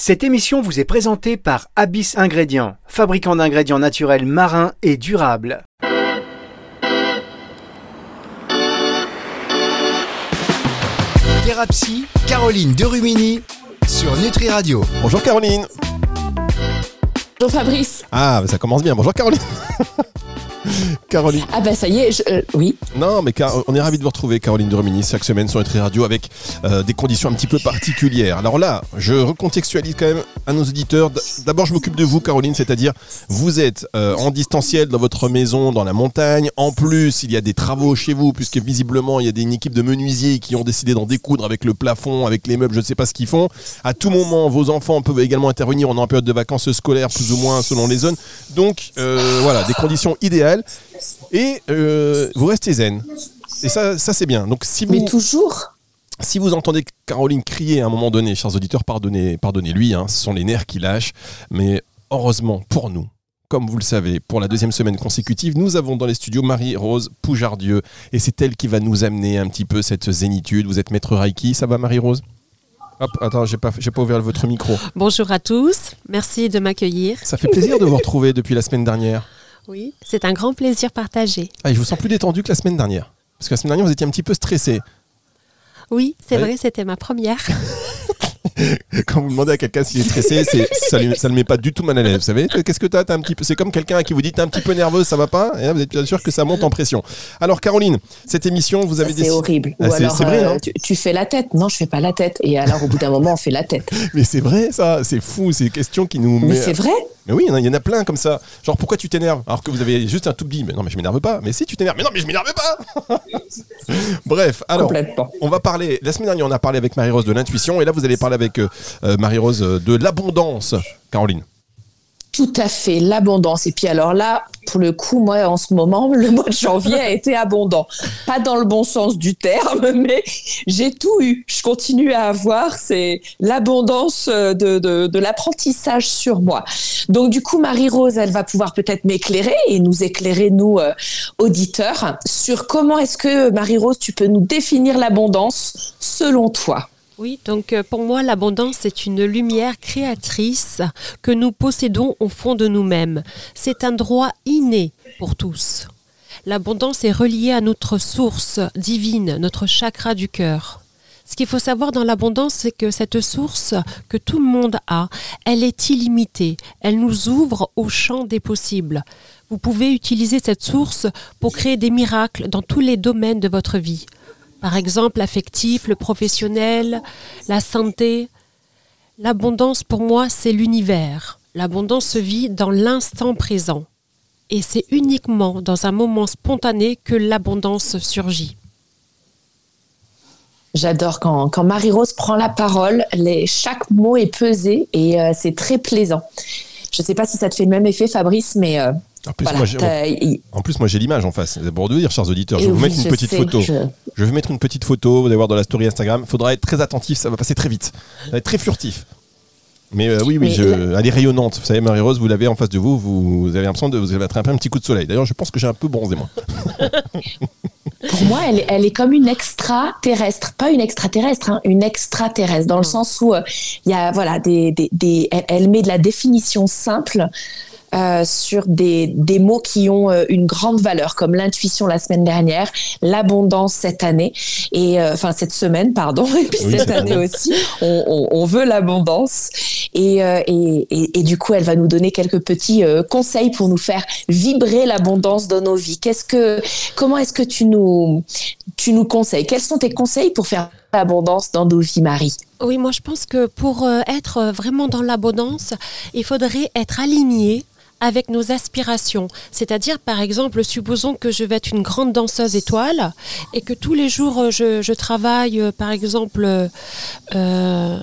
Cette émission vous est présentée par Abyss Ingrédients, fabricant d'ingrédients naturels marins et durables. Thérapie, Caroline Derumini sur Nutri Radio. Bonjour Caroline. Bonjour Fabrice. Ah, ça commence bien. Bonjour Caroline. Caroline. Ah bah ça y est, je, euh, oui. Non, mais car, on est ravi de vous retrouver, Caroline Romini, chaque semaine sur Nutri Radio avec euh, des conditions un petit peu particulières. Alors là, je recontextualise quand même à nos auditeurs. D'abord, je m'occupe de vous, Caroline, c'est-à-dire vous êtes euh, en distanciel dans votre maison, dans la montagne. En plus, il y a des travaux chez vous, puisque visiblement, il y a des, une équipe de menuisiers qui ont décidé d'en découdre avec le plafond, avec les meubles, je ne sais pas ce qu'ils font. À tout moment, vos enfants peuvent également intervenir. On est en période de vacances scolaires, plus ou moins selon les zones. Donc, voilà, des conditions idéales. Et euh, vous restez zen. Et ça, ça c'est bien. Donc, si vous, Mais toujours. si vous entendez Caroline crier à un moment donné, chers auditeurs, pardonnez, pardonnez-lui, hein, ce sont les nerfs qui lâchent. Mais heureusement pour nous, comme vous le savez, pour la deuxième semaine consécutive, nous avons dans les studios Marie-Rose Poujardieu. Et c'est elle qui va nous amener un petit peu cette zénitude. Vous êtes maître Reiki, ça va Marie-Rose? Hop, attends, j'ai pas, j'ai pas ouvert votre micro. Bonjour à tous, merci de m'accueillir. Ça fait plaisir de vous retrouver depuis la semaine dernière. Oui, c'est un grand plaisir partagé. Ah, je vous sens plus détendu que la semaine dernière. Parce que la semaine dernière, vous étiez un petit peu stressé. Oui, c'est Oui. vrai, c'était ma première. Quand vous demandez à quelqu'un s'il est stressé, c'est, ça, lui- ça le met pas du tout mal à l'aise. Vous savez, qu'est-ce que t'as, t'as un petit peu, c'est comme quelqu'un qui vous dit t'es un petit peu nerveux, ça va pas, et là, vous êtes bien sûr que ça monte en pression. Alors Caroline, cette émission, vous avez C'est décidé, horrible. Ah, Ou c'est- alors c'est vrai, euh, hein. tu, tu fais la tête. Non, je fais pas la tête. Et alors au bout d'un moment, on fait la tête. mais c'est vrai ça, c'est fou, c'est des questions qui nous Mais met- c'est vrai. Mais oui, il y en a- plein comme ça. Genre pourquoi tu t'énerves? Alors que vous avez juste un tout petit. Mais non, mais je m'énerve pas. Mais si tu t'énerves, mais non, mais je m'énerve pas. Bref, alors. On va parler, la semaine dernière, on a parlé avec Marie-Rose de l'intuition, et là, vous allez parler avec euh, euh, Marie-Rose euh, de l'abondance, Caroline. Tout à fait, l'abondance. Et puis alors là, pour le coup, moi, en ce moment, le mois de janvier a été abondant. Pas dans le bon sens du terme, mais j'ai tout eu. Je continue à avoir, c'est l'abondance de, de, l'apprentissage sur moi. Donc du coup, Marie-Rose, elle va pouvoir peut-être m'éclairer et nous éclairer, nous, auditeurs, sur comment est-ce que, Marie-Rose, tu peux nous définir l'abondance selon toi. Oui, donc euh, pour moi, l'abondance, c'est une lumière créatrice que nous possédons au fond de nous-mêmes. C'est un droit inné pour tous. L'abondance est reliée à notre source divine, notre chakra du cœur. Ce qu'il faut savoir dans l'abondance, c'est que cette source que tout le monde a, elle est illimitée. Elle nous ouvre au champ des possibles. Vous pouvez utiliser cette source pour créer des miracles dans tous les domaines de votre vie. Par exemple, l'affectif, le professionnel, la santé. L'abondance, pour moi, c'est l'univers. L'abondance se vit dans l'instant présent. Et c'est uniquement dans un moment spontané que l'abondance surgit. J'adore quand, Marie-Rose prend la parole, chaque mot est pesé et euh, c'est très plaisant. Je ne sais pas si ça te fait le même effet, Fabrice, mais euh, En plus, voilà. moi, j'ai- t'as- il- en plus, moi, j'ai l'image en face. C'est pour vous dire, chers auditeurs, je vais vous oui, mettre une petite sais, photo. je- Je vais vous mettre une petite photo, vous allez voir dans la story Instagram. Il faudra être très attentif, ça va passer très vite. Ça va être très furtif. Mais euh, oui, oui, Mais je- elle est rayonnante. Vous savez, Marie-Rose, vous l'avez en face de vous, vous, vous avez l'impression de vous avez attrapé un petit coup de soleil. D'ailleurs, je pense que j'ai un peu bronzé, moi. Pour moi, elle, est- elle est comme une extraterrestre, pas une extraterrestre, hein, une extraterrestre, dans le sens où euh, il y a voilà des, des, des- elle, elle met de la définition simple. Euh, sur des, des mots qui ont euh, une grande valeur, comme l'intuition la semaine dernière, l'abondance cette année, et euh, enfin cette semaine, pardon, et puis Oui, cette année aussi, on, on- on veut l'abondance, et, euh, et, et, et du coup, elle va nous donner quelques petits euh, conseils pour nous faire vibrer l'abondance dans nos vies. Qu'est-ce que, comment est-ce que tu nous, tu nous conseilles? Quels sont tes conseils pour faire l'abondance dans nos vies, Marie? Oui, moi je pense que pour être vraiment dans l'abondance, il faudrait être aligné avec nos aspirations. C'est-à-dire, par exemple, supposons que je vais être une grande danseuse étoile et que tous les jours euh, je, travaille, euh, par exemple, euh,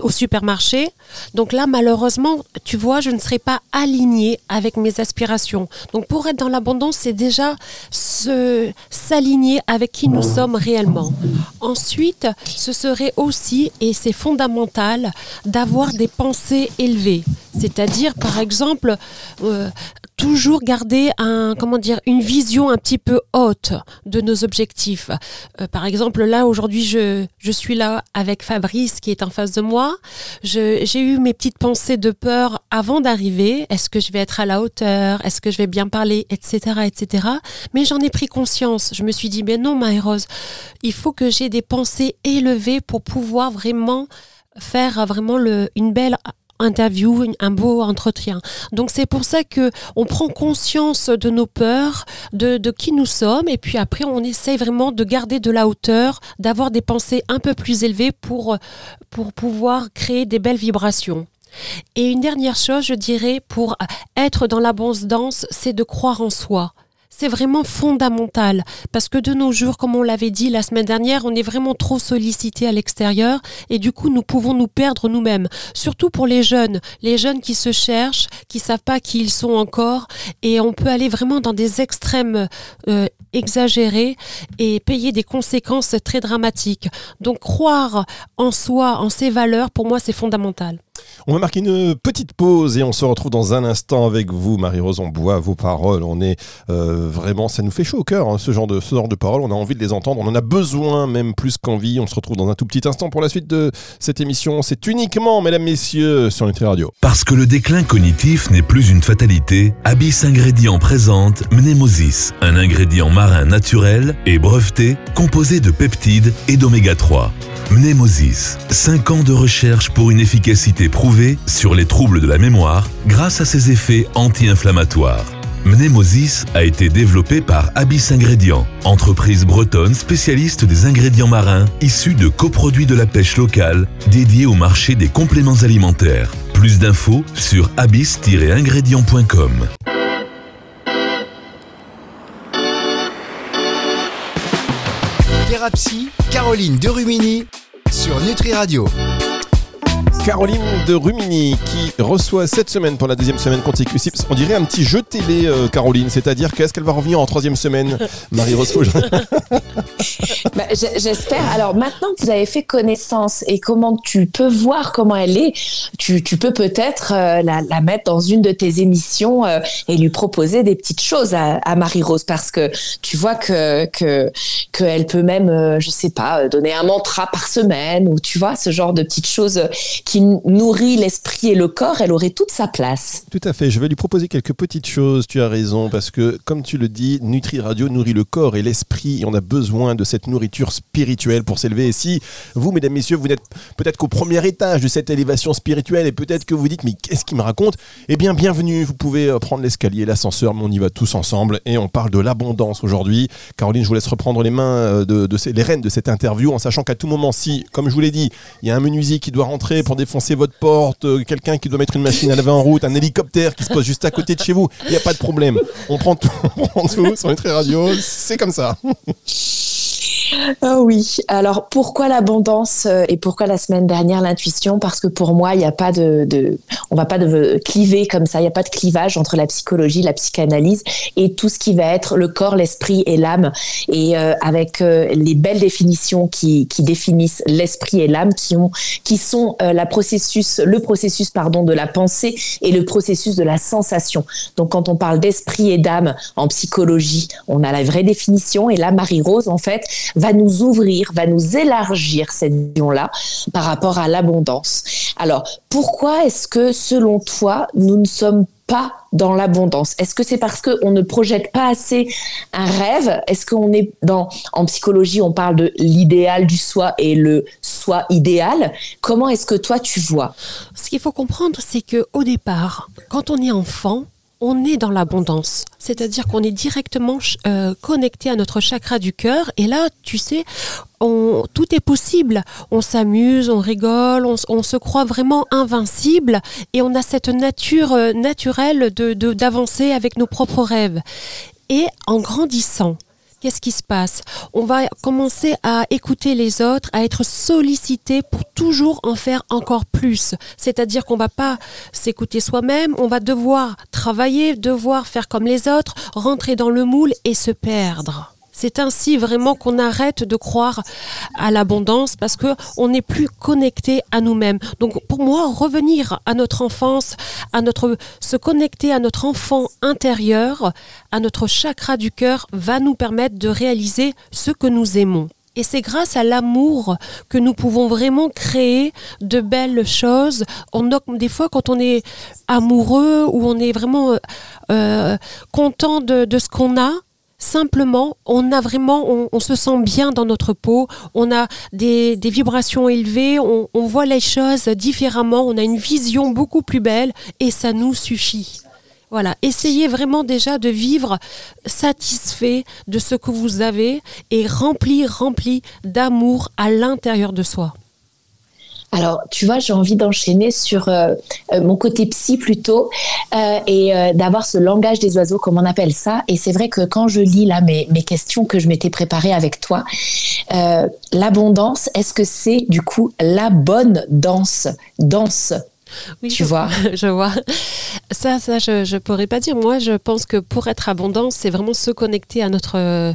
au supermarché. Donc là, malheureusement, tu vois, je ne serai pas alignée avec mes aspirations. Donc pour être dans l'abondance, c'est déjà se s'aligner avec qui nous sommes réellement. Ensuite, ce serait aussi, et c'est fondamental, d'avoir des pensées élevées. C'est-à-dire, par exemple, euh, toujours garder un, dire, une vision un petit peu haute de nos objectifs. Euh, par exemple, là, aujourd'hui, je, suis là avec Fabrice qui est en face de moi. J'ai eu mes petites pensées de peur avant d'arriver. Est-ce que je vais être à la hauteur? Est-ce que je vais bien parler? Etc. etc. Mais j'en ai pris conscience. Je me suis dit, mais non, Maïrose, il faut que j'ai des pensées élevées pour pouvoir vraiment faire vraiment une belle interview, un beau entretien. Donc c'est pour ça que on prend conscience de nos peurs, de, de, qui nous sommes, et puis après on essaye vraiment de garder de la hauteur, d'avoir des pensées un peu plus élevées pour, pour pouvoir créer des belles vibrations. Et une dernière chose, je dirais, pour être dans l'abondance, c'est de croire en soi. C'est vraiment fondamental parce que de nos jours, comme on l'avait dit la semaine dernière, on est vraiment trop sollicité à l'extérieur et du coup nous pouvons nous perdre nous-mêmes. Surtout pour les jeunes, les jeunes qui se cherchent, qui savent pas qui ils sont encore et on peut aller vraiment dans des extrêmes euh, exagérés et payer des conséquences très dramatiques. Donc croire en soi, en ses valeurs, pour moi c'est fondamental. On va marquer une petite pause et on se retrouve dans un instant avec vous, Marie-Rose. On boit vos paroles. On est euh, vraiment, ça nous fait chaud au cœur, hein, ce, genre de, ce genre de paroles. On a envie de les entendre. On en a besoin, même plus qu'envie. On se retrouve dans un tout petit instant pour la suite de cette émission. C'est uniquement, mesdames, messieurs, sur Nutri Radio. Parce que le déclin cognitif n'est plus une fatalité, Abyss Ingrédients présente Mnemosis, un ingrédient marin naturel et breveté composé de peptides et d'oméga 3. Mnemosis, 5 ans de recherche pour une efficacité prouvée sur les troubles de la mémoire grâce à ses effets anti-inflammatoires. Mnemosis a été développé par Abyss Ingrédients, entreprise bretonne spécialiste des ingrédients marins issus de coproduits de la pêche locale dédiés au marché des compléments alimentaires. Plus d'infos sur abyss-ingrédients.com. Thérapie, Caroline Derumini sur Nutri Radio. Caroline de Rumini qui reçoit cette semaine pour la deuxième semaine consécutive. On dirait un petit jeu télé, euh, Caroline. C'est-à-dire qu'est-ce qu'elle va revenir en troisième semaine, Marie-Rose bah, J'espère. Alors maintenant que vous avez fait connaissance et comment tu peux voir comment elle est, tu, peux peut-être euh, la, mettre dans une de tes émissions euh, et lui proposer des petites choses à, Marie-Rose parce que tu vois que qu'elle peut même, je sais pas, donner un mantra par semaine ou tu vois ce genre de petites choses qui qui nourrit l'esprit et le corps, elle aurait toute sa place. Tout à fait. Je vais lui proposer quelques petites choses. Tu as raison, parce que, comme tu le dis, Nutri Radio nourrit le corps et l'esprit. Et on a besoin de cette nourriture spirituelle pour s'élever. Et si vous, mesdames, messieurs, vous n'êtes peut-être qu'au premier étage de cette élévation spirituelle et peut-être que vous dites, mais qu'est-ce qu'il me raconte? Eh bien, bienvenue. Vous pouvez euh, prendre l'escalier, l'ascenseur, mais on y va tous ensemble. Et on parle de l'abondance aujourd'hui. Caroline, je vous laisse reprendre les mains euh, de, les rênes de cette interview en sachant qu'à tout moment, si, comme je vous l'ai dit, il y a un menuisier qui doit rentrer pour des défoncer votre porte, euh, quelqu'un qui doit mettre une machine à laver en route, un hélicoptère qui se pose juste à côté de chez vous, il n'y a pas de problème. On prend tout, on prend tout sur les radio, c'est comme ça. Ah oui. Alors pourquoi l'abondance euh, et pourquoi la semaine dernière l'intuition? Parce que pour moi, il n'y a pas de, de, on va pas de cliver comme ça. Il n'y a pas de clivage entre la psychologie, la psychanalyse et tout ce qui va être le corps, l'esprit et l'âme. Et euh, avec euh, les belles définitions qui, définissent l'esprit et l'âme, qui sont la processus, le processus pardon de la pensée et le processus de la sensation. Donc quand on parle d'esprit et d'âme en psychologie, on a la vraie définition. Et là, Marie Rose en fait va nous ouvrir, va nous élargir cette vision-là par rapport à l'abondance. Alors, pourquoi est-ce que, selon toi, nous ne sommes pas dans l'abondance? Est-ce que c'est parce qu'on ne projette pas assez un rêve? Est-ce qu'on est dans en psychologie on parle de l'idéal du soi et le soi idéal? Comment est-ce que toi tu vois? Ce qu'il faut comprendre c'est que au départ, quand on est enfant, on est dans l'abondance. C'est-à-dire qu'on est directement euh, connecté à notre chakra du cœur. Et là, tu sais, tout est possible. On s'amuse, on rigole, on, se croit vraiment invincible. Et on a cette nature euh, naturelle d'avancer avec nos propres rêves. Et en grandissant, qu'est-ce qui se passe? On va commencer à écouter les autres, à être sollicité pour toujours en faire encore plus. C'est-à-dire qu'on va pas s'écouter soi-même, on va devoir travailler, devoir faire comme les autres, rentrer dans le moule et se perdre. C'est ainsi vraiment qu'on arrête de croire à l'abondance parce que on n'est plus connecté à nous-mêmes. Donc pour moi, revenir à notre enfance, à notre se connecter à notre enfant intérieur, à notre chakra du cœur va nous permettre de réaliser ce que nous aimons. Et c'est grâce à l'amour que nous pouvons vraiment créer de belles choses. Des fois, quand on est amoureux ou on est vraiment euh, content de, de ce qu'on a, Simplement, on a vraiment, on, se sent bien dans notre peau, on a des, vibrations élevées, on, on, voit les choses différemment, on a une vision beaucoup plus belle et ça nous suffit. Voilà, essayez vraiment déjà de vivre satisfait de ce que vous avez et rempli, rempli d'amour à l'intérieur de soi. Alors, tu vois, j'ai envie d'enchaîner sur euh, euh, mon côté psy plutôt euh, et d'avoir ce langage des oiseaux, comme on appelle ça. Et c'est vrai que quand je lis là mes, mes questions que je m'étais préparées avec toi, l'abondance, est-ce que c'est du coup la bonne danse? Danse oui, tu je, vois. Je vois. Ça, ça, je, je pourrais pas dire. Moi, je pense que pour être abondant, c'est vraiment se connecter à notre,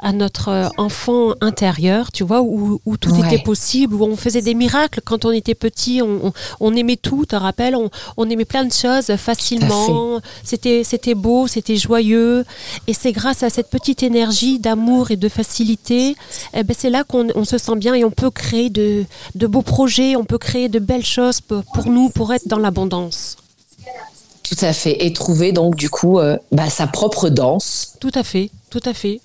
à notre enfant intérieur, tu vois, où, où tout était possible, où on faisait des miracles quand on était petit. On, on, aimait tout, tu te rappelles? On, on, aimait plein de choses facilement. C'était, c'était beau, c'était joyeux. Et c'est grâce à cette petite énergie d'amour et de facilité, eh ben, c'est là qu'on on se sent bien et on peut créer de, de beaux projets, on peut créer de belles choses pour, pour nous, pour être dans l'abondance. Tout à fait. Et trouver donc du coup euh, bah, sa propre danse. Tout à fait, tout à fait.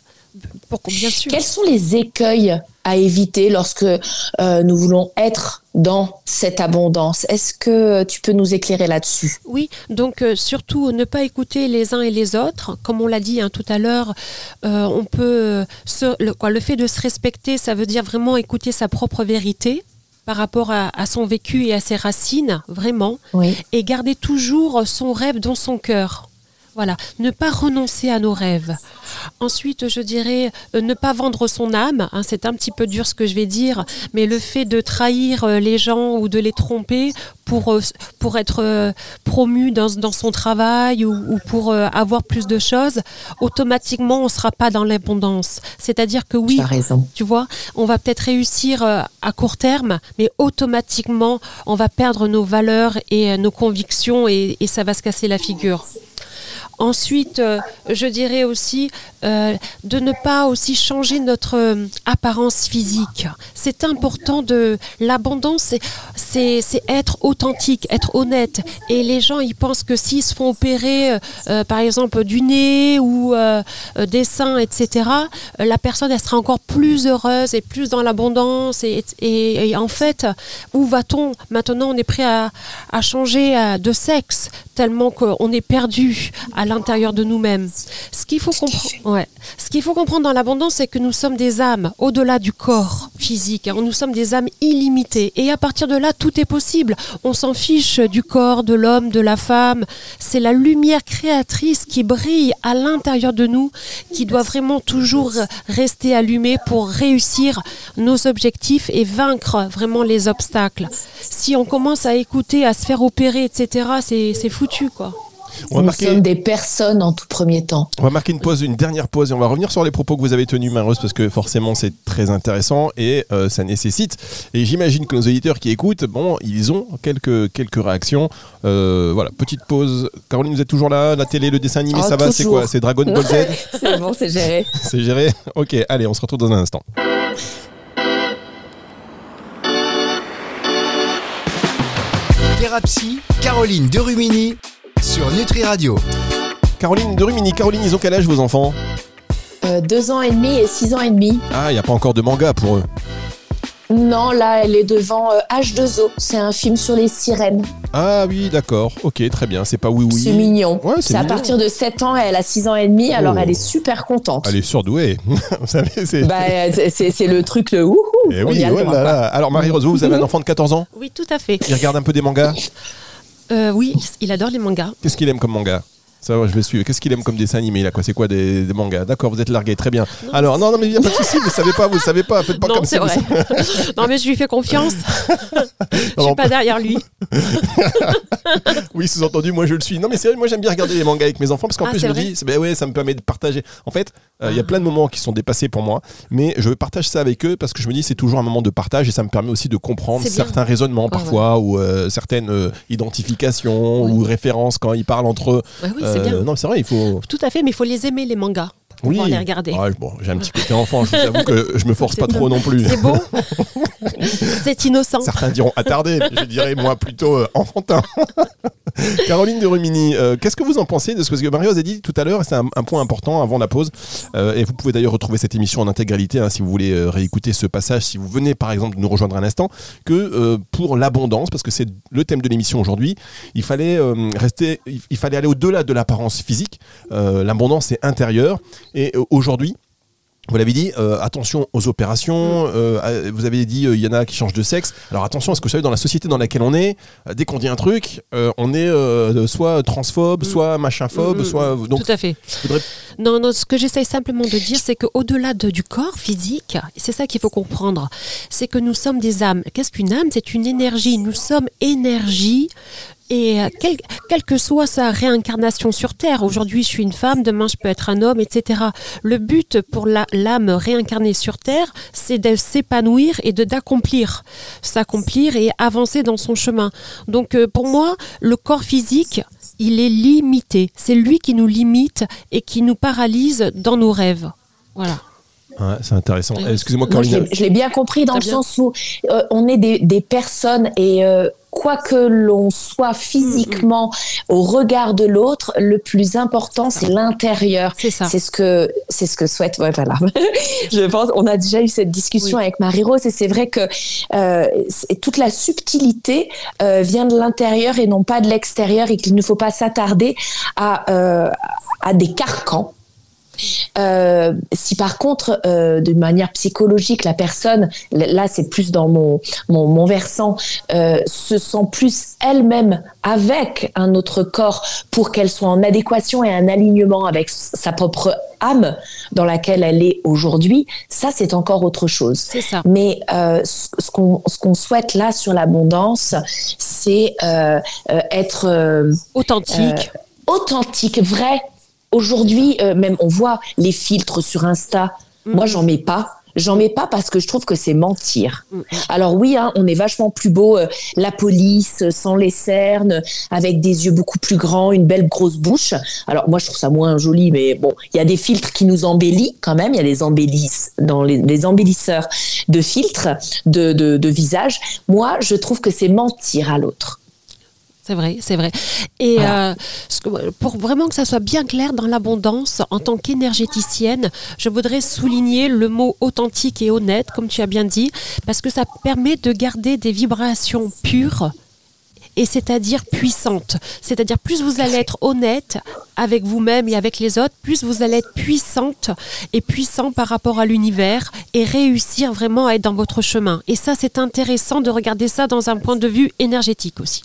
Pour, bien sûr. Quels sont les écueils à éviter lorsque euh, nous voulons être dans cette abondance? Est-ce que tu peux nous éclairer là-dessus? Oui, donc euh, surtout ne pas écouter les uns et les autres. Comme on l'a dit hein, tout à l'heure, on peut le, quoi, le fait de se respecter, ça veut dire vraiment écouter sa propre vérité par rapport à, son vécu et à ses racines, vraiment, et garder toujours son rêve dans son cœur. Voilà, ne pas renoncer à nos rêves. Ensuite, je dirais euh, ne pas vendre son âme. Hein, c'est un petit peu dur ce que je vais dire, mais le fait de trahir euh, les gens ou de les tromper pour, euh, pour être promu dans, dans, son travail ou, pour avoir plus de choses, automatiquement, on ne sera pas dans l'abondance. C'est-à-dire que oui, tu vois, on va peut-être réussir à court terme, mais automatiquement, on va perdre nos valeurs et nos convictions et, et ça va se casser la figure. Ensuite, euh, je dirais aussi euh, de ne pas aussi changer notre euh, apparence physique. C'est important de l'abondance, c'est être authentique, être honnête. Et les gens, ils pensent que s'ils se font opérer, par exemple, du nez ou des seins, etc., la personne, elle sera encore plus heureuse et plus dans l'abondance. Et, en fait, où va-t-on Maintenant, on est prêt à, à changer de sexe tellement qu'on est perdu l'intérieur de nous-mêmes. Ce qu'il faut ouais. Ce faut comprendre dans l'abondance, c'est que nous sommes des âmes au-delà du corps physique. Hein. Nous sommes des âmes illimitées. Et à partir de là, tout est possible. On s'en fiche du corps, de l'homme, de la femme. C'est la lumière créatrice qui brille à l'intérieur de nous, qui doit vraiment toujours rester allumée pour réussir nos objectifs et vaincre vraiment les obstacles. Si on commence à écouter, à se faire opérer, etc., c'est foutu, quoi. On Nous sommes des personnes en tout premier temps. On va marquer une pause, une dernière pause, et on va revenir sur les propos que vous avez tenus, Mareuse, parce que forcément c'est très intéressant et euh, ça nécessite. Et j'imagine que nos auditeurs qui écoutent, bon, ils ont quelques, quelques réactions. Euh, voilà, petite pause. Caroline, vous êtes toujours là? La télé, le dessin animé, oh, ça va? C'est quoi? C'est Dragon Ball Z? C'est bon, c'est géré. c'est géré? Ok, allez, on se retrouve dans un instant. Thérapie, Caroline Derumini sur Nutri Radio. Caroline de Rumini, Caroline, ils ont quel âge vos enfants euh, Deux ans et demi et six ans et demi. Ah, il n'y a pas encore de manga pour eux non, là, elle est devant H2O. Euh, c'est un film sur les sirènes. Ah oui, d'accord. Ok, très bien. C'est pas oui oui. C'est mignon. c'est à partir de 7 ans. Elle a 6 ans et demi. Alors, elle est oh. super contente. Elle est surdouée. vous savez, c'est... Bah, c'est, le truc, le wouhou. Eh oui, oh Alors, Marie-Rose, vous avez un enfant de 14 ans Oui, tout à fait. Il regarde un peu des mangas euh, oui, il adore les mangas. Qu'est-ce qu'il aime comme manga? Ça va, je vais suivre. Qu'est-ce qu'il aime comme dessin animé là quoi? C'est quoi des, des mangas? D'accord, vous êtes largué, très bien. Alors non, non, mais il n'y a pas de souci. Vous savez pas, vous savez pas. Faites pas non, comme ça. vrai. non, mais je lui fais confiance. je Non, suis pas derrière lui. Oui, sous-entendu, moi je le suis. Non, mais c'est vrai, moi j'aime bien regarder les mangas avec mes enfants parce qu'en Ah, plus je me dis, ben ouais, ça me permet de partager. En fait, euh, il y a plein de moments qui sont dépassés pour moi, mais je partage ça avec eux parce que je me dis c'est toujours un moment de partage et ça me permet aussi de comprendre certains raisonnements Ouais, parfois ou euh, certaines euh, identifications ou références quand ils parlent entre eux. Oui, c'est Euh, bien. Non, c'est vrai, il faut. Tout à fait, mais il faut les aimer, les mangas, pour pouvoir les regarder. Ouais, bon, j'ai un petit côté enfant, je vous avoue que je me force pas trop non plus. C'est beau. c'est innocent. Certains diront attardé, mais je dirais moi plutôt euh, enfantin. Caroline de Rumini, euh, qu'est-ce que vous en pensez de ce que Mario a dit tout à l'heure? C'est un, un point important avant la pause. Euh, et vous pouvez d'ailleurs retrouver cette émission en intégralité hein, si vous voulez euh, réécouter ce passage, si vous venez par exemple de nous rejoindre un instant, que pour l'abondance, parce que c'est le thème de l'émission aujourd'hui, il fallait rester, il, il fallait aller au-delà de l'apparence physique. L'abondance est intérieure et euh, aujourd'hui. Vous l'avez dit, euh, attention aux opérations. euh, euh, vous avez dit, euh, il y en a qui changent de sexe. Alors attention, parce que vous savez, dans la société dans laquelle on est, dès qu'on dit un truc, on est soit transphobe, soit machinphobe, Mm, soit. Donc, Tout à fait. faudrait- Non, non, ce que j'essaye simplement de dire, c'est qu'au-delà de- du corps physique, c'est ça qu'il faut comprendre, c'est que nous sommes des âmes. Qu'est-ce qu'une âme? C'est une énergie. Nous sommes énergie. Et euh, quelle, que soit sa réincarnation sur Terre, aujourd'hui je suis une femme, demain je peux être un homme, etc. Le but pour l'âme réincarnée sur Terre, c'est de s'épanouir et d'accomplir, s'accomplir et avancer dans son chemin. Donc euh, pour moi, le corps physique, il est limité. C'est lui qui nous limite et qui nous paralyse dans nos rêves. Voilà. Ouais, c'est intéressant. Oui. Excusez-moi, Caroline. l'ai- je l'ai bien compris dans le bien. sens où euh, on est des, des personnes et euh, quoi que l'on soit physiquement au regard de l'autre, le plus important c'est l'intérieur. C'est ça. C'est ce que c'est ce que souhaite. Ouais, voilà. je pense. On a déjà eu cette discussion Oui. avec Marie-Rose et c'est vrai que euh, toute la subtilité euh, vient de l'intérieur et non pas de l'extérieur et qu'il ne faut pas s'attarder à euh, à des carcans. Euh, si par contre, euh, de manière psychologique, la personne, là c'est plus dans mon, mon, mon versant, euh, se sent plus elle-même avec un autre corps pour qu'elle soit en adéquation et un alignement avec sa propre âme dans laquelle elle est aujourd'hui, ça c'est encore autre chose. C'est ça. Mais euh, ce qu'on ce qu'on souhaite là sur l'abondance, c'est euh, euh, être Authentique. authentique, vrai. Aujourd'hui, euh, même on voit les filtres sur Insta. Moi, j'en mets pas. J'en mets pas parce que je trouve que c'est mentir. Alors oui, hein, on est vachement plus beau, euh, la police, euh, sans les cernes, avec des yeux beaucoup plus grands, une belle grosse bouche. Alors moi, je trouve ça moins joli, mais bon, il y a des filtres qui nous embellissent quand même. Il y a des embellisses dans les, des embellisseurs de filtres de, de, de visage. Moi, je trouve que c'est mentir à l'autre. C'est vrai, c'est vrai. Et Voilà. euh, pour vraiment que ça soit bien clair dans l'abondance, en tant qu'énergéticienne, je voudrais souligner le mot authentique et honnête, comme tu as bien dit, parce que ça permet de garder des vibrations pures et c'est-à-dire puissantes. C'est-à-dire plus vous allez être honnête avec vous-même et avec les autres, plus vous allez être puissante et puissant par rapport à l'univers et réussir vraiment à être dans votre chemin. Et ça, c'est intéressant de regarder ça dans un point de vue énergétique aussi.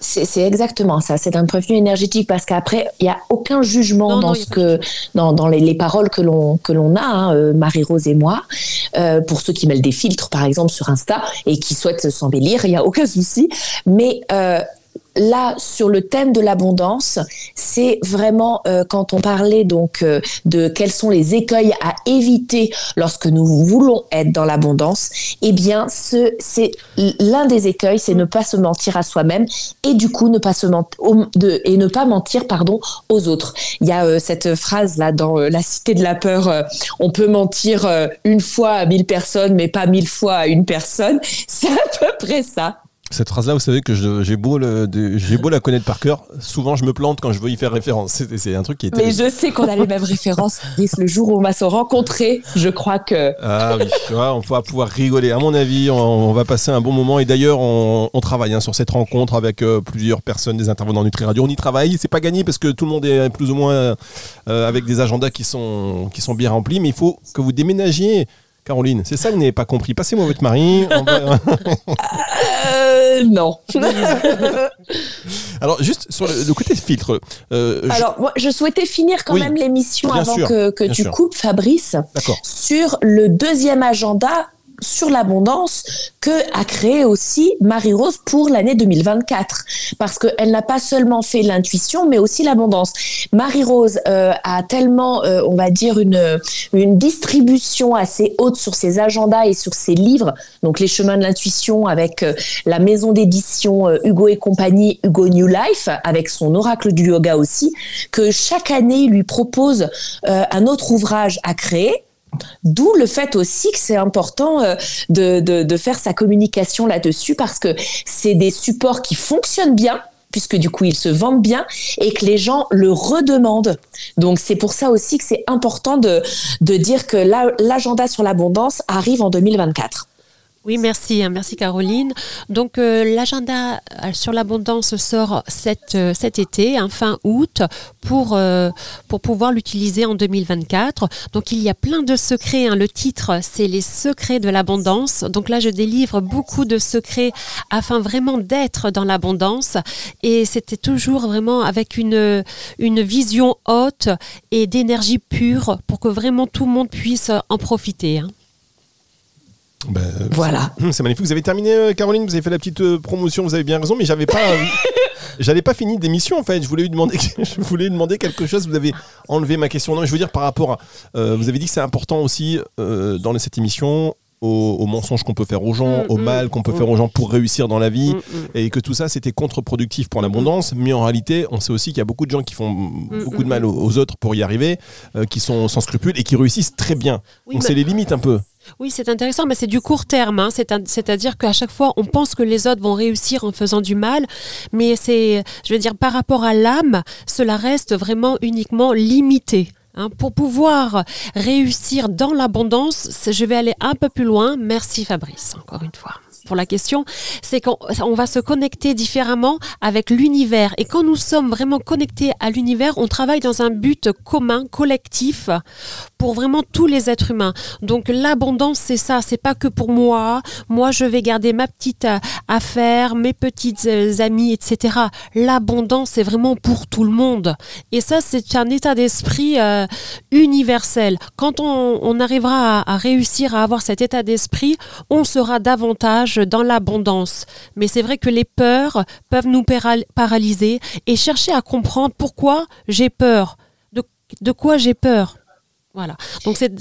C'est c'est exactement ça. C'est un point de vue énergétique parce qu'après, il n'y a aucun jugement Non, dans non, ce que, dans, dans les, les paroles que l'on que l'on a, hein, euh, Marie-Rose et moi. Euh, pour ceux qui mettent des filtres, par exemple, sur Insta et qui souhaitent s'embellir, il n'y a aucun souci. Mais euh, là, sur le thème de l'abondance, c'est vraiment euh, quand on parlait donc euh, de quels sont les écueils à éviter lorsque nous voulons être dans l'abondance. Eh bien, ce c'est l'un des écueils, c'est ne pas se mentir à soi-même et du coup ne pas se mentir de, et ne pas mentir pardon aux autres. Il y a euh, cette phrase là dans euh, la cité de la peur, euh, on peut mentir euh, une fois à mille personnes, mais pas mille fois à une personne. C'est à peu près ça. Cette phrase-là, vous savez que j'ai beau, le- de- j'ai beau la connaître par cœur, souvent je me plante quand je veux y faire référence. C'est un truc qui est Mais je sais qu'on a les mêmes références. Le jour où on va se rencontrer, je crois que Ah oui, on va pouvoir rigoler. À mon avis, on, on va passer un bon moment. Et d'ailleurs, on, on travaille hein, sur cette rencontre avec euh, plusieurs personnes, des intervenants Nutri Radio. On y travaille. C'est pas gagné parce que tout le monde est plus ou moins euh, avec des agendas qui sont, qui sont bien remplis. Mais il faut que vous déménagiez. Caroline, c'est ça que vous n'avez pas compris. Passez-moi votre mari. va- euh, non. Alors, juste sur le, le côté filtre. euh, je- Alors, moi, je souhaitais finir quand Oui, même l'émission avant sûr, que, tu sûr. coupes, Fabrice, D'accord. sur le deuxième agenda sur l'abondance que a créé aussi Marie-Rose pour l'année 2024 parce qu'elle n'a pas seulement fait l'intuition mais aussi l'abondance. Marie-Rose euh, a tellement euh, on va dire une une distribution assez haute sur ses agendas et sur ses livres. Donc les chemins de l'intuition avec euh, la maison d'édition Hugo et compagnie Hugo New Life avec son oracle du yoga aussi que chaque année il lui propose un autre ouvrage à créer D'où le fait aussi que c'est important euh, de, de, faire sa communication là-dessus parce que c'est des supports qui fonctionnent bien puisque du coup ils se vendent bien et que les gens le redemandent. Donc c'est pour ça aussi que c'est important de, de dire que la- l'agenda sur l'abondance arrive en 2024. Oui, merci, hein, merci Caroline. Donc euh, l'agenda euh, sur l'abondance sort cet, euh, cet été, hein, fin août, pour, pouvoir l'utiliser en 2024. Donc il y a plein de secrets. hein. Le titre, c'est Les secrets de l'abondance. Donc là, je délivre beaucoup de secrets afin vraiment d'être dans l'abondance. Et c'était toujours vraiment avec une, une vision haute et d'énergie pure pour que vraiment tout le monde puisse en profiter. hein. Ben, Voilà. C'est magnifique. Vous avez terminé, euh, Caroline? Vous avez fait la petite euh, promotion. Vous avez bien raison, mais j'avais pas. euh, J'avais pas fini d'émission en fait. Je voulais lui demander, je voulais demander quelque chose. Vous avez enlevé ma question. Non, mais je veux dire par rapport à. euh, vous avez dit que c'est important aussi euh, dans cette émission aux, aux mensonges qu'on peut faire aux gens, Mm, au mm, mal qu'on peut mm. faire aux gens pour réussir dans la vie, Mm, et que tout ça c'était contre-productif pour l'abondance. Mais en réalité, on sait aussi qu'il y a beaucoup de gens qui font beaucoup de mal aux, aux autres pour y arriver, euh, qui sont sans scrupules et qui réussissent très bien. Oui, Donc bah- c'est les limites un peu. Oui, c'est intéressant, mais c'est du court terme. hein. C'est-à-dire qu'à chaque fois, on pense que les autres vont réussir en faisant du mal, mais c'est, je veux dire, par rapport à l'âme, cela reste vraiment uniquement limité. Hein. Pour pouvoir réussir dans l'abondance, je vais aller un peu plus loin. Merci Fabrice, encore une fois. Pour la question, c'est qu'on on va se connecter différemment avec l'univers. Et quand nous sommes vraiment connectés à l'univers, on travaille dans un but commun, collectif, pour vraiment tous les êtres humains. Donc l'abondance, c'est ça, c'est pas que pour moi. Moi, je vais garder ma petite euh, affaire, mes petites euh, amies, etc. L'abondance, c'est vraiment pour tout le monde. Et ça, c'est un état d'esprit euh, universel. Quand on, arrivera à réussir à avoir cet état d'esprit, on sera davantage dans l'abondance. Mais c'est vrai que les peurs peuvent nous paralyser et chercher à comprendre pourquoi j'ai peur. De, de quoi j'ai peur voilà. Donc c'est-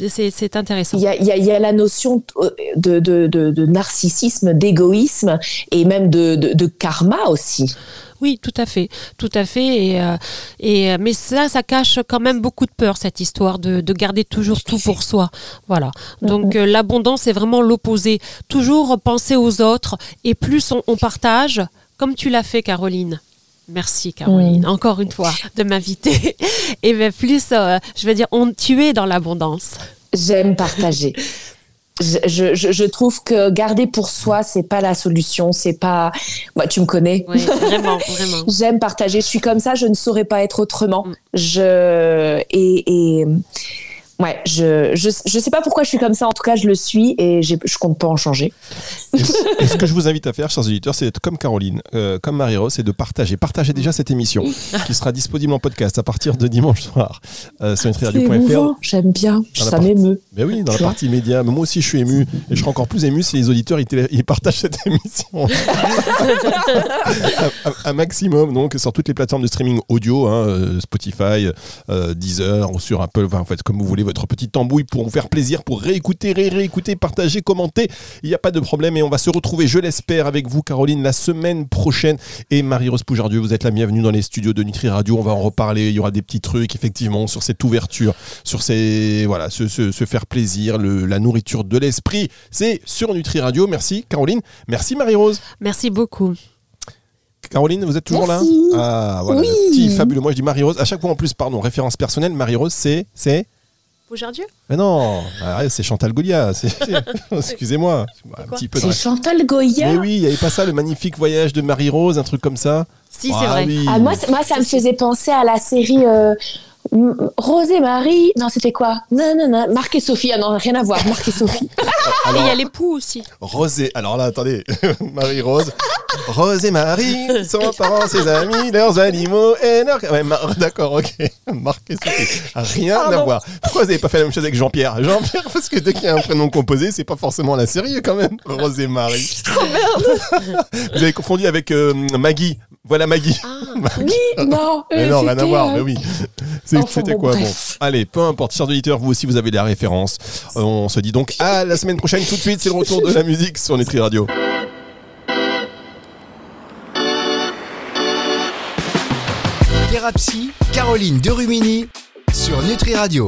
intéressant. Il y a, il y a- la notion euh, de, de, de, de narcissisme, d'égoïsme et même de karma aussi. Oui, tout à fait, tout à fait. Et, euh, et euh, mais ça, ça cache quand même beaucoup de peur cette histoire de, de garder toujours tout pour soi. Voilà. Donc euh, l'abondance c'est vraiment l'opposé. Toujours penser aux autres et plus on, on partage, comme tu l'as fait, Caroline. Merci Caroline, encore une fois, de m'inviter. Et bien plus, euh, je veux dire, on, tu es dans l'abondance. J'aime partager. Je, je, je- je trouve que garder pour soi, c'est pas la solution. C'est pas. Moi, tu me connais. Oui, vraiment, vraiment. J'aime partager. Je suis comme ça. Je ne saurais pas être autrement. Mm. Je et, et ouais. Je, je je sais pas pourquoi je suis comme ça. En tout cas, je le suis et je compte pas en changer. Et ce et ce que je vous invite à faire, chers auditeurs, c'est d'être comme Caroline, euh, comme Marie-Rose, c'est de partager. Partagez déjà cette émission qui sera disponible en podcast à partir de dimanche soir euh, sur nutriradio.fr. J'aime bien. Ça m'émeut. Mais oui, dans la partie média. Mais moi aussi, je suis ému. Et je serai encore plus ému si les auditeurs ils, ils partagent cette émission. un maximum, donc, sur toutes les plateformes de streaming audio, hein, euh, Spotify, euh, Deezer, ou sur Apple, enfin, en fait, comme vous voulez, votre petite tambouille pour vous faire plaisir, pour réécouter, ré réécouter, partager, commenter. Il n'y a pas de problème. Et on va se retrouver, je l'espère, avec vous, Caroline, la semaine prochaine. Et Marie-Rose Poujardieu, vous êtes la bienvenue dans les studios de Nutri Radio. On va en reparler. Il y aura des petits trucs, effectivement, sur cette ouverture, sur ces, voilà, se, se- se faire plaisir, le- la nourriture de l'esprit. C'est sur Nutri Radio. Merci, Caroline. Merci, Marie-Rose. Merci beaucoup. Caroline, vous êtes toujours Merci. là Ah, voilà. Oui. le Petit fabuleux. Moi, je dis Marie-Rose. À chaque fois, en plus, pardon, référence personnelle, Marie-Rose, c'est. C'est? Aujourd'hui Mais non, arrête, c'est Chantal c'est- Excusez-moi. Un petit peu de- C'est Chantal Goya. Mais oui, il n'y avait pas ça, le magnifique voyage de Marie-Rose, un truc comme ça Si, Ah c'est vrai. oui. Ah, moi, ça me faisait penser à la série. euh, Rose et Marie. Non, c'était quoi? Non, non, non. Marc et Sophie. Ah non, rien à voir. Marc et Sophie. Et il y a l'époux aussi. Rosé. Alors là, attendez. Marie-Rose. Rose et Marie, son parents, ses amis, leurs animaux et leurs... Ouais, Mar- d'accord, ok. Marc et Sophie. Rien à voir. Pourquoi vous n'avez pas fait la même chose avec Jean-Pierre Jean-Pierre, parce que dès qu'il y a un prénom composé, c'est pas forcément la série quand même. Rose et Marie. Vous avez confondu avec euh, Maggie. Voilà Maggie. Oui, non. Mais euh, non, rien à voir, euh, mais oui. C'était quoi. Bon, allez, peu importe, chers auditeurs, vous aussi vous avez la référence. On se dit donc à la semaine prochaine. Tout de suite, c'est le retour de la musique sur Nutri Radio. Thérapie, Caroline Derumini sur Nutri Radio.